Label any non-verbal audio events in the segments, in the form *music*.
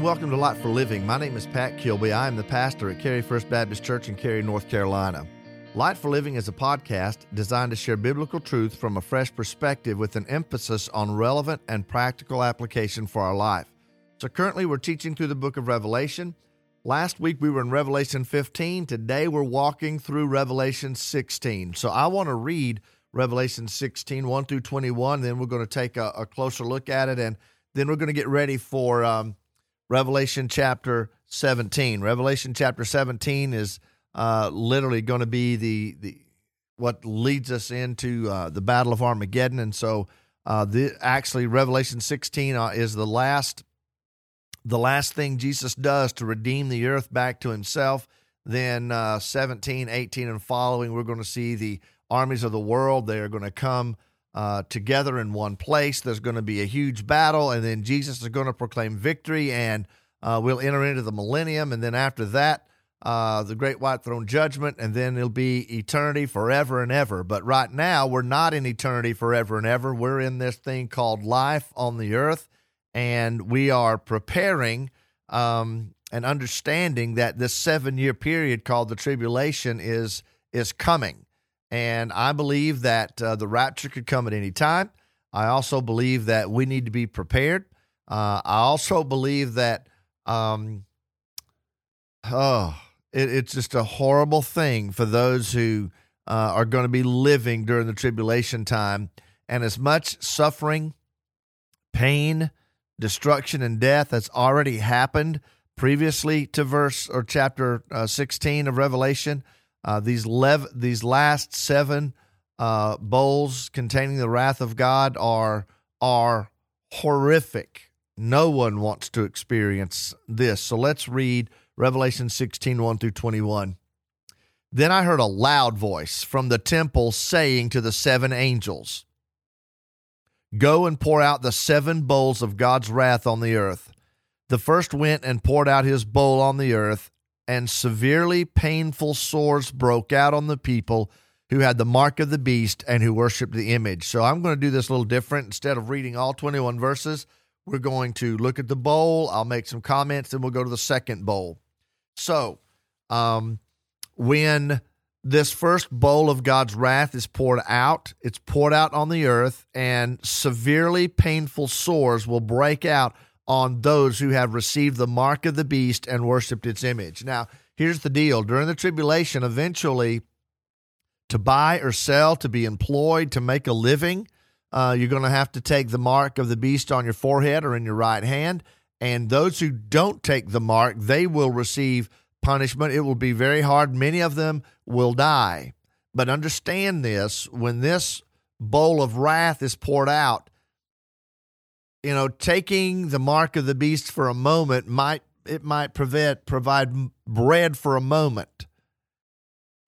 and welcome to Light for Living. My name is Pat Kilby. I am the pastor at Cary First Baptist Church in Cary, North Carolina. Light for Living is a podcast designed to share biblical truth from a fresh perspective with an emphasis on relevant and practical application for our life. So currently we're teaching through the book of Revelation. Last week we were in Revelation 15. Today we're walking through Revelation 16. So I want to read Revelation 16, 1 through 21. Then we're going to take a, a closer look at it and then we're going to get ready for um, Revelation chapter 17. Revelation chapter 17 is uh, literally going to be the the what leads us into uh, the Battle of Armageddon, and so uh, the actually Revelation 16 uh, is the last the last thing Jesus does to redeem the earth back to Himself. Then uh, 17, 18, and following, we're going to see the armies of the world. They are going to come. Uh, together in one place. There's going to be a huge battle, and then Jesus is going to proclaim victory, and uh, we'll enter into the millennium. And then after that, uh, the great white throne judgment, and then it'll be eternity forever and ever. But right now, we're not in eternity forever and ever. We're in this thing called life on the earth, and we are preparing um, and understanding that this seven year period called the tribulation is is coming. And I believe that uh, the rapture could come at any time. I also believe that we need to be prepared. Uh, I also believe that, um, oh, it, it's just a horrible thing for those who uh, are going to be living during the tribulation time. And as much suffering, pain, destruction, and death has already happened previously to verse or chapter uh, 16 of Revelation uh, these lev- these last seven uh, bowls containing the wrath of God are are horrific. No one wants to experience this. So let's read Revelation 16, 1 through 21. Then I heard a loud voice from the temple saying to the seven angels, Go and pour out the seven bowls of God's wrath on the earth. The first went and poured out his bowl on the earth, and severely painful sores broke out on the people who had the mark of the beast and who worshiped the image. So I'm going to do this a little different. Instead of reading all 21 verses, we're going to look at the bowl. I'll make some comments, then we'll go to the second bowl. So, um, when this first bowl of God's wrath is poured out, it's poured out on the earth, and severely painful sores will break out on those who have received the mark of the beast and worshiped its image. Now, here's the deal during the tribulation, eventually, to buy or sell, to be employed, to make a living, uh, you're going to have to take the mark of the beast on your forehead or in your right hand. And those who don't take the mark, they will receive punishment. It will be very hard. Many of them will die. But understand this when this bowl of wrath is poured out, you know, taking the mark of the beast for a moment might it might prevent provide bread for a moment.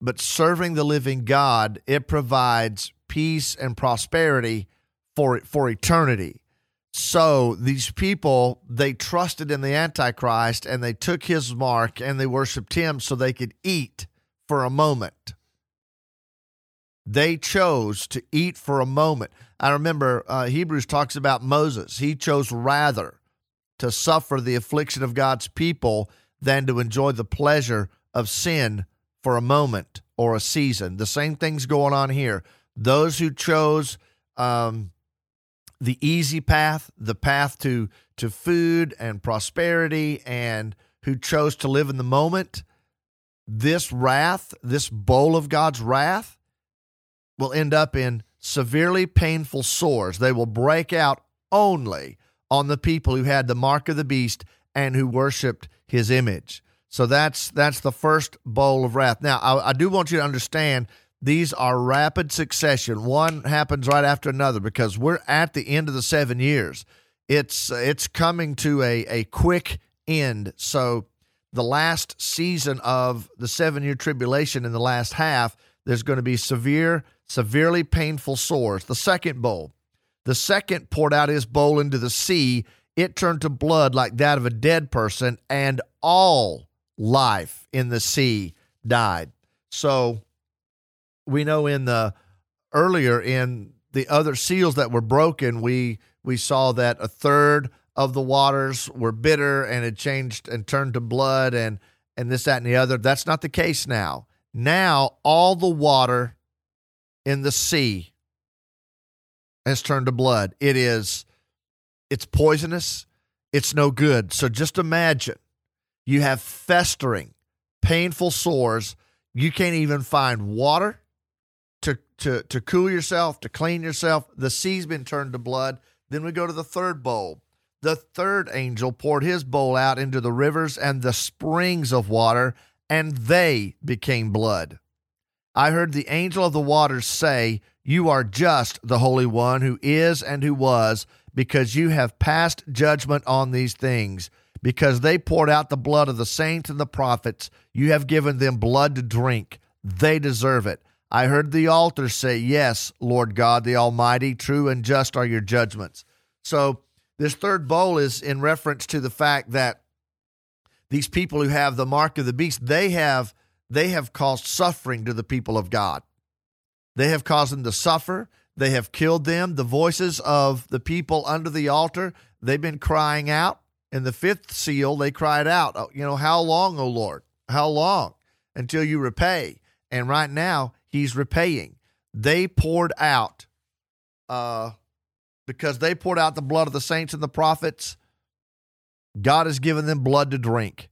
But serving the living God, it provides peace and prosperity for for eternity. So these people, they trusted in the Antichrist and they took his mark and they worshiped him so they could eat for a moment. They chose to eat for a moment. I remember uh, Hebrews talks about Moses. He chose rather to suffer the affliction of God's people than to enjoy the pleasure of sin for a moment or a season. The same thing's going on here. Those who chose um, the easy path, the path to to food and prosperity, and who chose to live in the moment, this wrath, this bowl of God's wrath, will end up in severely painful sores. They will break out only on the people who had the mark of the beast and who worshiped his image. So that's that's the first bowl of wrath. Now, I, I do want you to understand these are rapid succession. One happens right after another because we're at the end of the seven years. It's it's coming to a, a quick end. So the last season of the seven year tribulation in the last half, there's going to be severe severely painful sores. The second bowl. The second poured out his bowl into the sea. It turned to blood like that of a dead person, and all life in the sea died. So we know in the earlier in the other seals that were broken, we we saw that a third of the waters were bitter and had changed and turned to blood and and this that and the other. That's not the case now. Now all the water in the sea has turned to blood. It is it's poisonous. It's no good. So just imagine you have festering, painful sores. You can't even find water to to to cool yourself, to clean yourself. The sea's been turned to blood. Then we go to the third bowl. The third angel poured his bowl out into the rivers and the springs of water, and they became blood. I heard the angel of the waters say, You are just the Holy One who is and who was, because you have passed judgment on these things. Because they poured out the blood of the saints and the prophets, you have given them blood to drink. They deserve it. I heard the altar say, Yes, Lord God the Almighty, true and just are your judgments. So, this third bowl is in reference to the fact that these people who have the mark of the beast, they have they have caused suffering to the people of God. They have caused them to suffer. They have killed them. The voices of the people under the altar, they've been crying out. In the fifth seal, they cried out, oh, you know, how long, O Lord? How long until you repay? And right now, he's repaying. They poured out, uh, because they poured out the blood of the saints and the prophets. God has given them blood to drink.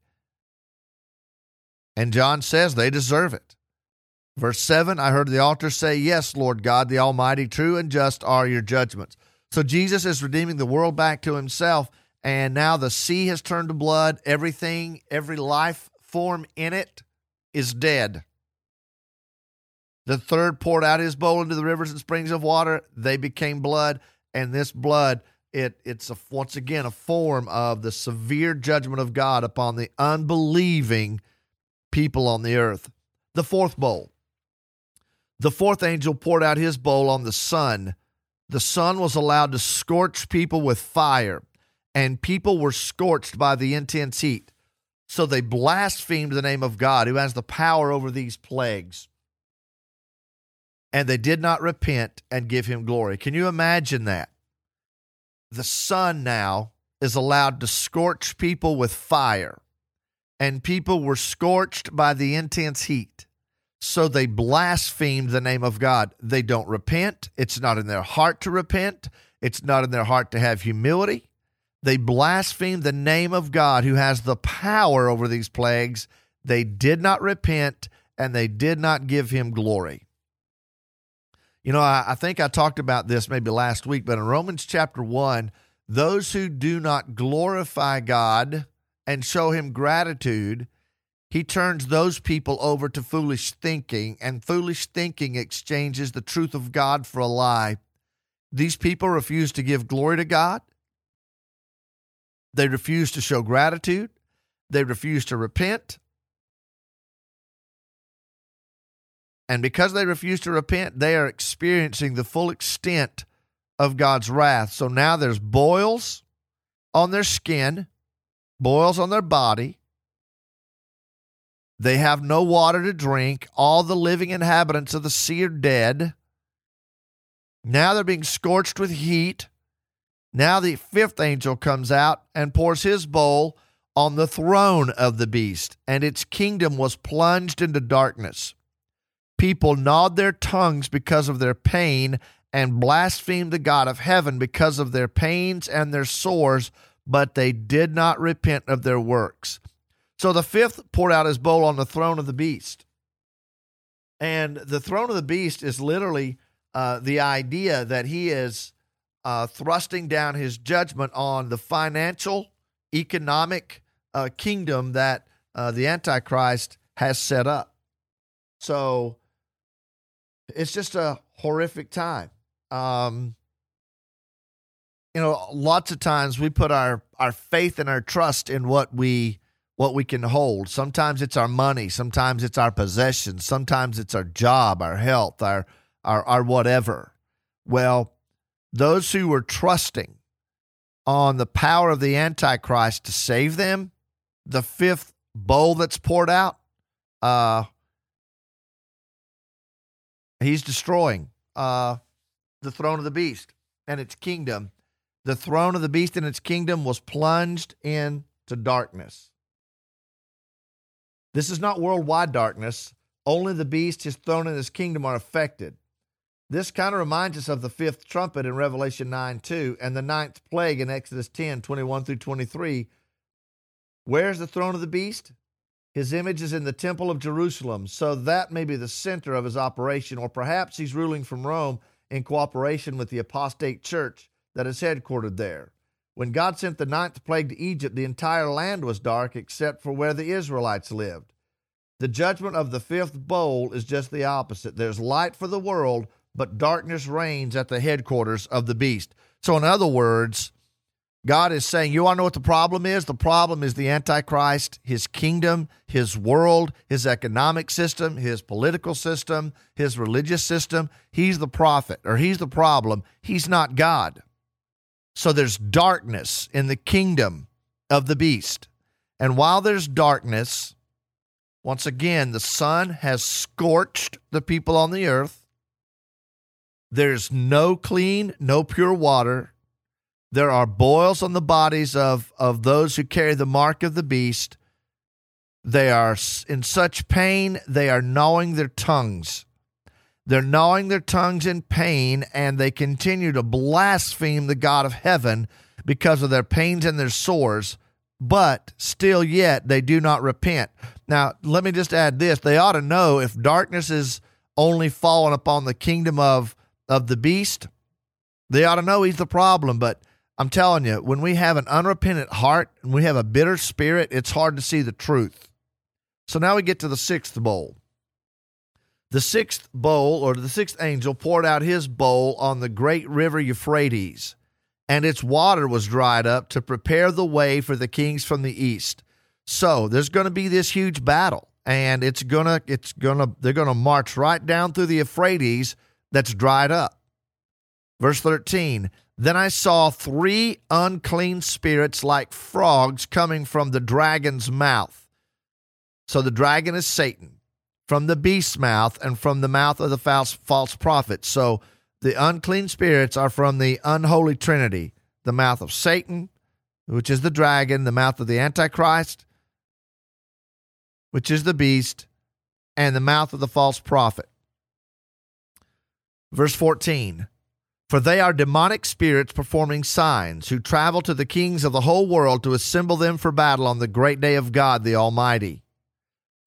And John says they deserve it. Verse 7 I heard the altar say, Yes, Lord God, the Almighty, true and just are your judgments. So Jesus is redeeming the world back to himself. And now the sea has turned to blood. Everything, every life form in it is dead. The third poured out his bowl into the rivers and springs of water. They became blood, and this blood, it it's a, once again a form of the severe judgment of God upon the unbelieving people on the earth. The fourth bowl. The fourth angel poured out his bowl on the sun. The sun was allowed to scorch people with fire, and people were scorched by the intense heat. So they blasphemed the name of God, who has the power over these plagues and they did not repent and give him glory. Can you imagine that? The sun now is allowed to scorch people with fire, and people were scorched by the intense heat. So they blasphemed the name of God. They don't repent. It's not in their heart to repent, it's not in their heart to have humility. They blasphemed the name of God who has the power over these plagues. They did not repent and they did not give him glory. You know, I, I, think I talked about this maybe last week, but in Romans chapter 1, those who do not glorify God and show him gratitude, he turns those people over to foolish thinking, and foolish thinking exchanges the truth of God for a lie. These people refuse to give glory to God. They refuse to show gratitude. They refuse to repent. And because they refuse to repent, they are experiencing the full extent of God's wrath. So now there's boils on their skin, boils on their body. They have no water to drink. All the living inhabitants of the sea are dead. Now they're being scorched with heat. Now the fifth angel comes out and pours his bowl on the throne of the beast, and its kingdom was plunged into darkness people gnawed their tongues because of their pain and blasphemed the God of heaven because of their pains and their sores, but they did not repent of their works. So the fifth poured out his bowl on the throne of the beast. And the throne of the beast is literally uh, the idea that he is uh, thrusting down his judgment on the financial, economic uh, kingdom that uh, the Antichrist has set up. So it's just a horrific time. Um, you know, lots of times we put our our faith and our trust in what we what we can hold. Sometimes it's our money, sometimes it's our possessions, sometimes it's our job, our health, our our our whatever. Well, those who were trusting on the power of the antichrist to save them, the fifth bowl that's poured out, uh He's destroying uh, the throne of the beast and its kingdom. The throne of the beast and its kingdom was plunged into darkness. This is not worldwide darkness. Only the beast, his throne, and his kingdom are affected. This kind of reminds us of the fifth trumpet in Revelation 9 2 and the ninth plague in Exodus 10 21 through 23. Where's the throne of the beast? His image is in the temple of Jerusalem, so that may be the center of his operation, or perhaps he's ruling from Rome in cooperation with the apostate church that is headquartered there. When God sent the ninth plague to Egypt, the entire land was dark except for where the Israelites lived. The judgment of the fifth bowl is just the opposite. There's light for the world, but darkness reigns at the headquarters of the beast. So, in other words, God is saying, You want to know what the problem is? The problem is the Antichrist, his kingdom, his world, his economic system, his political system, his religious system. He's the prophet, or he's the problem. He's not God. So there's darkness in the kingdom of the beast. And while there's darkness, once again, the sun has scorched the people on the earth. There's no clean, no pure water. There are boils on the bodies of, of those who carry the mark of the beast. They are in such pain, they are gnawing their tongues. They're gnawing their tongues in pain, and they continue to blaspheme the God of heaven because of their pains and their sores, but still yet they do not repent. Now, let me just add this. They ought to know if darkness is only fallen upon the kingdom of, of the beast, they ought to know he's the problem. But I'm telling you, when we have an unrepentant heart and we have a bitter spirit, it's hard to see the truth. So now we get to the sixth bowl. The sixth bowl, or the sixth angel, poured out his bowl on the great river Euphrates, and its water was dried up to prepare the way for the kings from the east. So there's going to be this huge battle, and it's gonna, it's gonna, they're gonna march right down through the Euphrates that's dried up. Verse 13 Then I saw three unclean spirits like frogs coming from the dragon's mouth. So the dragon is Satan from the beast's mouth and from the mouth of the false, false prophet. So the unclean spirits are from the unholy trinity the mouth of Satan, which is the dragon, the mouth of the Antichrist, which is the beast, and the mouth of the false prophet. Verse 14 For they are demonic spirits performing signs, who travel to the kings of the whole world to assemble them for battle on the great day of God the Almighty.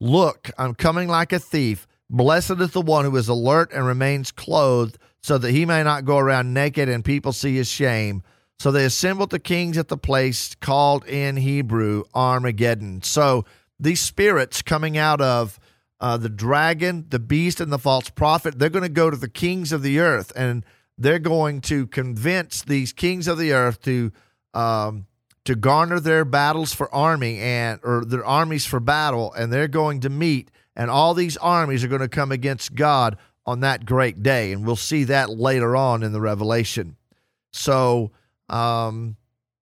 Look, I'm coming like a thief. Blessed is the one who is alert and remains clothed, so that he may not go around naked and people see his shame. So they assembled the kings at the place called in Hebrew Armageddon. So these spirits coming out of uh, the dragon, the beast, and the false prophet, they're going to go to the kings of the earth and they're going to convince these kings of the earth to um, to garner their battles for army and or their armies for battle and they're going to meet and all these armies are going to come against God on that great day. And we'll see that later on in the revelation. So um,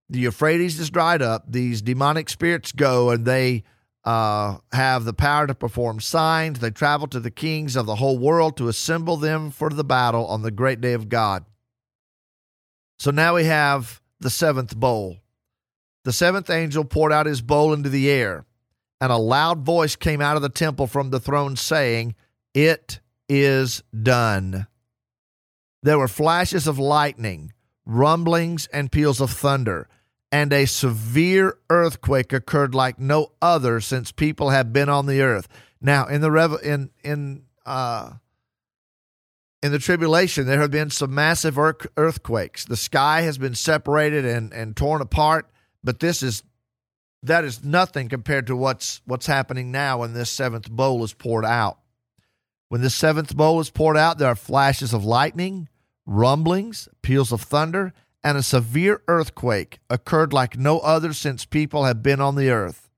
the euphrates is dried up. These demonic spirits go and they uh, have the power to perform signs. They travel to the kings of the whole world to assemble them for the battle on the great day of god. So now we have the seventh bowl the seventh angel poured out his bowl into the air, and a loud voice came out of the temple from the throne saying, It is done. There were flashes of lightning, rumblings, and peals of thunder, and a severe earthquake occurred like no other since people have been on the earth. Now, in the rev- in in uh, in the tribulation, there have been some massive earthquakes. The sky has been separated and, and torn apart but this is that is nothing compared to what's what's happening now when this seventh bowl is poured out. When the seventh bowl is poured out, there are flashes of lightning, rumblings, peals of thunder, and a severe earthquake occurred like no other since people have been on the earth.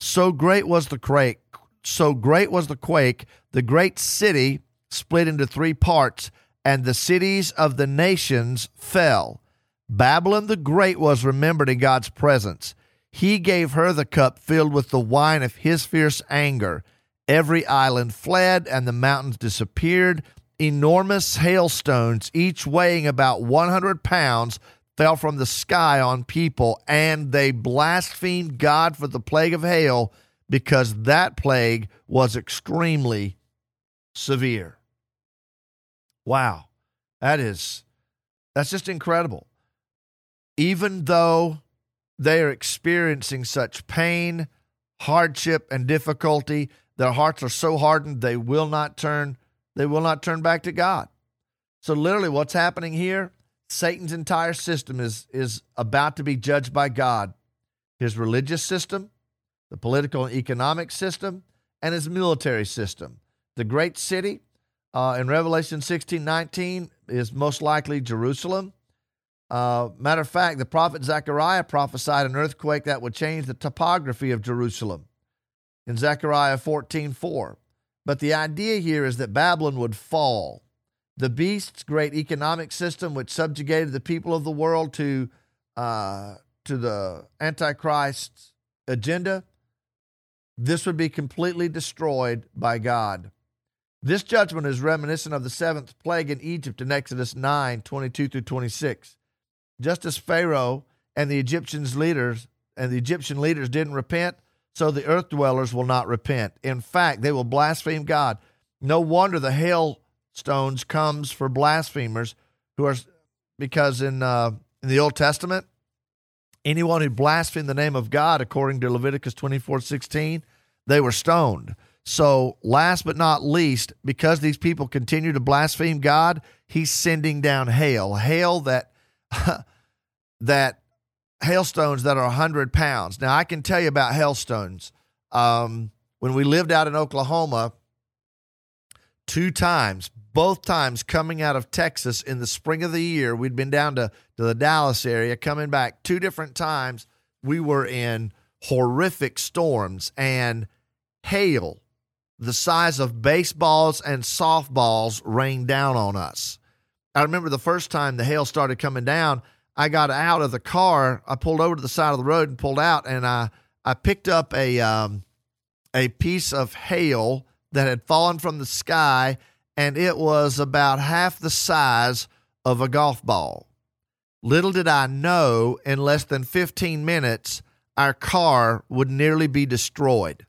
So great was the quake, so great was the quake, the great city split into three parts, and the cities of the nations fell. Babylon the Great was remembered in God's presence. He gave her the cup filled with the wine of his fierce anger. Every island fled and the mountains disappeared. Enormous hailstones, each weighing about 100 pounds, fell from the sky on people, and they blasphemed God for the plague of hail because that plague was extremely severe. Wow. That is that's just incredible. Even though they are experiencing such pain, hardship and difficulty, their hearts are so hardened they will not turn they will not turn back to God. So literally what's happening here, Satan's entire system is is about to be judged by God. His religious system, the political and economic system, and his military system. The great city uh, in Revelation 16 19 is most likely Jerusalem. Uh, matter of fact, the prophet Zechariah prophesied an earthquake that would change the topography of Jerusalem in Zechariah 14 4. But the idea here is that Babylon would fall. The beast's great economic system, which subjugated the people of the world to, uh, to the Antichrist's agenda, this would be completely destroyed by God. This judgment is reminiscent of the seventh plague in Egypt in Exodus 9 22 through 26. Just as Pharaoh and the Egyptians leaders and the Egyptian leaders didn't repent, so the earth dwellers will not repent. In fact, they will blaspheme God. No wonder the hailstones comes for blasphemers who are because in uh, in the Old Testament, anyone who blasphemed the name of God, according to Leviticus 24:16, they were stoned. So, last but not least, because these people continue to blaspheme God, he's sending down hail, hail that *laughs* that hailstones that are 100 pounds. Now, I can tell you about hailstones. Um, when we lived out in Oklahoma, two times, both times coming out of Texas in the spring of the year, we'd been down to, to the Dallas area, coming back two different times. We were in horrific storms and hail the size of baseballs and softballs rained down on us. I remember the first time the hail started coming down, I got out of the car. I pulled over to the side of the road and pulled out, and I I picked up a um, a piece of hail that had fallen from the sky, and it was about half the size of a golf ball. Little did I know, in less than 15 minutes, our car would nearly be destroyed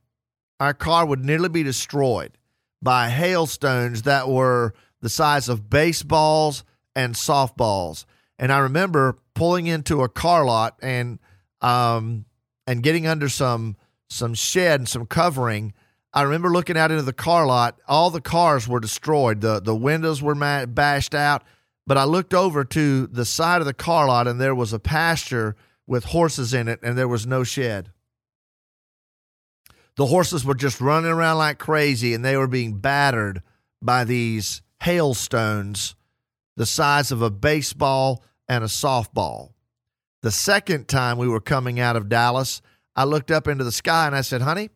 our car would nearly be destroyed by hailstones that were the size of baseballs and softballs. And I remember pulling into a car lot and um, and getting under some some shed and some covering. I remember looking out into the car lot. All the cars were destroyed. the The windows were bashed out. But I looked over to the side of the car lot, and there was a pasture with horses in it, and there was no shed the horses were just running around like crazy and they were being battered by these hailstones the size of a baseball and a softball. The second time we were coming out of Dallas, I looked up into the sky and I said, "Honey,"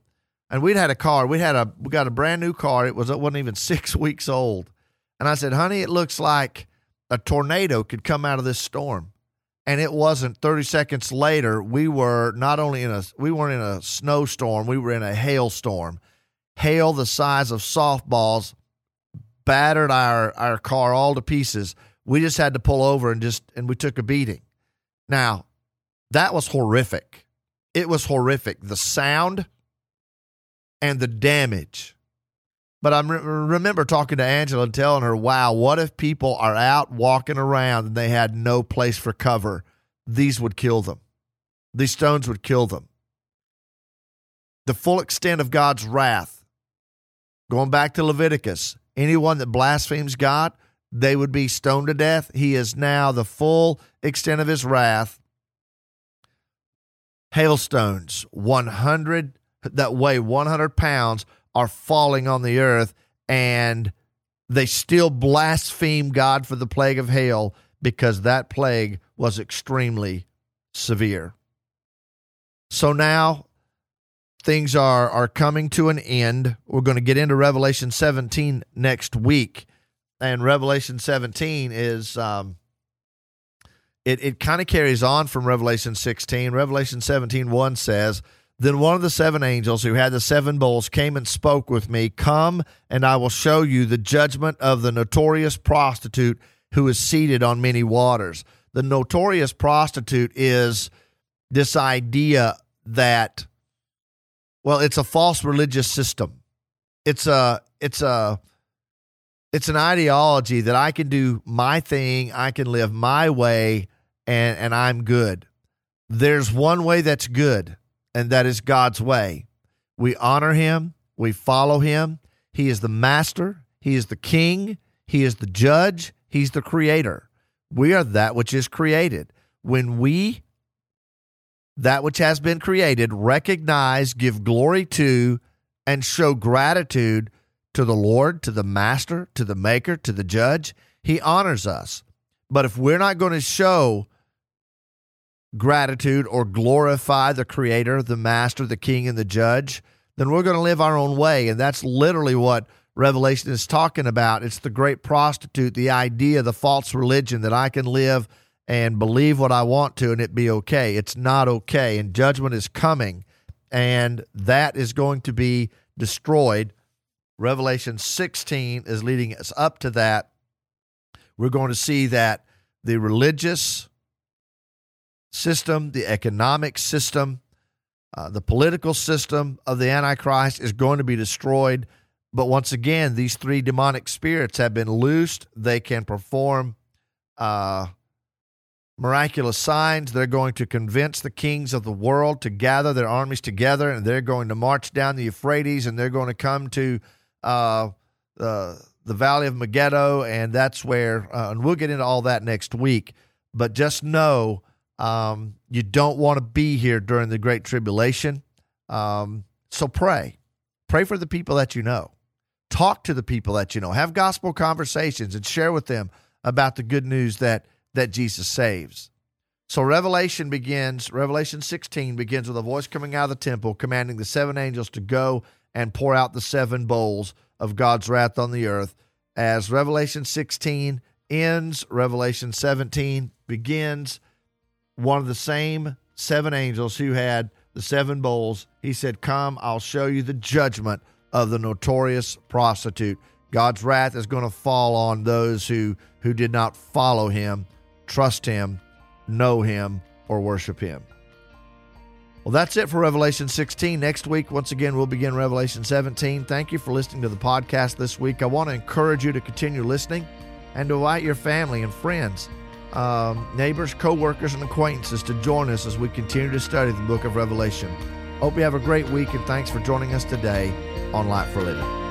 and we'd had a car. We had a we got a brand new car. It was it wasn't even *laughs* six weeks old, and I said, "Honey, it looks like a tornado could come out of this storm." and it wasn't 30 seconds later we were not only in a we weren't in a snowstorm we were in a hailstorm hail the size of softballs battered our our car all to pieces we just had to pull over and just and we took a beating now that was horrific it was horrific the sound and the damage but I remember talking to Angela and telling her, wow, what if people are out walking around and they had no place for cover? These would kill them. These stones would kill them. The full extent of God's wrath, going back to Leviticus, anyone that blasphemes God, they would be stoned to death. He is now the full extent of his wrath. Hailstones, 100 that weigh 100 pounds are falling on the earth and they still blaspheme God for the plague of hail because that plague was extremely severe. So now things are are coming to an end. We're going to get into Revelation 17 next week. And Revelation 17 is um it, it kind of carries on from Revelation 16. Revelation 17 1 says, then one of the seven angels who had the seven bowls came and spoke with me, Come, and I will show you the judgment of the notorious prostitute who is seated on many waters, The notorious prostitute is this idea that, well, it's a false religious system. It's a, it's a, it's an ideology that I can do my thing, I can live my way, and, and I'm good. There's one way that's good, and that is God's way. We honor him, we follow him. He is the master, he is the king, he is the judge, he's the creator. We are that which is created. When we, that which has been created, recognize, give glory to, and show gratitude to the Lord, to the master, to the maker, to the judge, he honors us. But if we're not going to show gratitude or glorify the creator, the master, the king, and the judge, then we're going to live our own way. And that's literally what Revelation is talking about. It's the great prostitute, the idea, the false religion that I can live and believe what I want to and it be okay. It's not okay. And judgment is coming, and that is going to be destroyed. Revelation 16 is leading us up to that. We're going to see that the religious system, the economic system, uh, the political system of the Antichrist is going to be destroyed. But once again, these three demonic spirits have been loosed. They can perform uh, miraculous signs. They're going to convince the kings of the world to gather their armies together, and they're going to march down the Euphrates, and they're going to come to uh, uh, the Valley of Megiddo, and that's where. Uh, and we'll get into all that next week. But just know um, you don't want to be here during the Great Tribulation. Um, so pray. Pray for the people that you know. Talk to the people that you know. Have gospel conversations and share with them about the good news that that Jesus saves. So Revelation begins, Revelation 16 begins with a voice coming out of the temple commanding the seven angels to go and pour out the seven bowls of God's wrath on the earth. As Revelation 16 ends, Revelation 17 begins one of the same seven angels who had the seven bowls, he said, Come, I'll show you the judgment of the notorious prostitute. God's wrath is going to fall on those who, who did not follow him, trust him, know him, or worship him. Well, that's it for Revelation 16. Next week, once again, we'll begin Revelation 17. Thank you for listening to the podcast this week. I want to encourage you to continue listening and to invite your family and friends um, neighbors, co-workers, and acquaintances to join us as we continue to study the book of Revelation. Hope you have a great week and thanks for joining us today on Light for Living.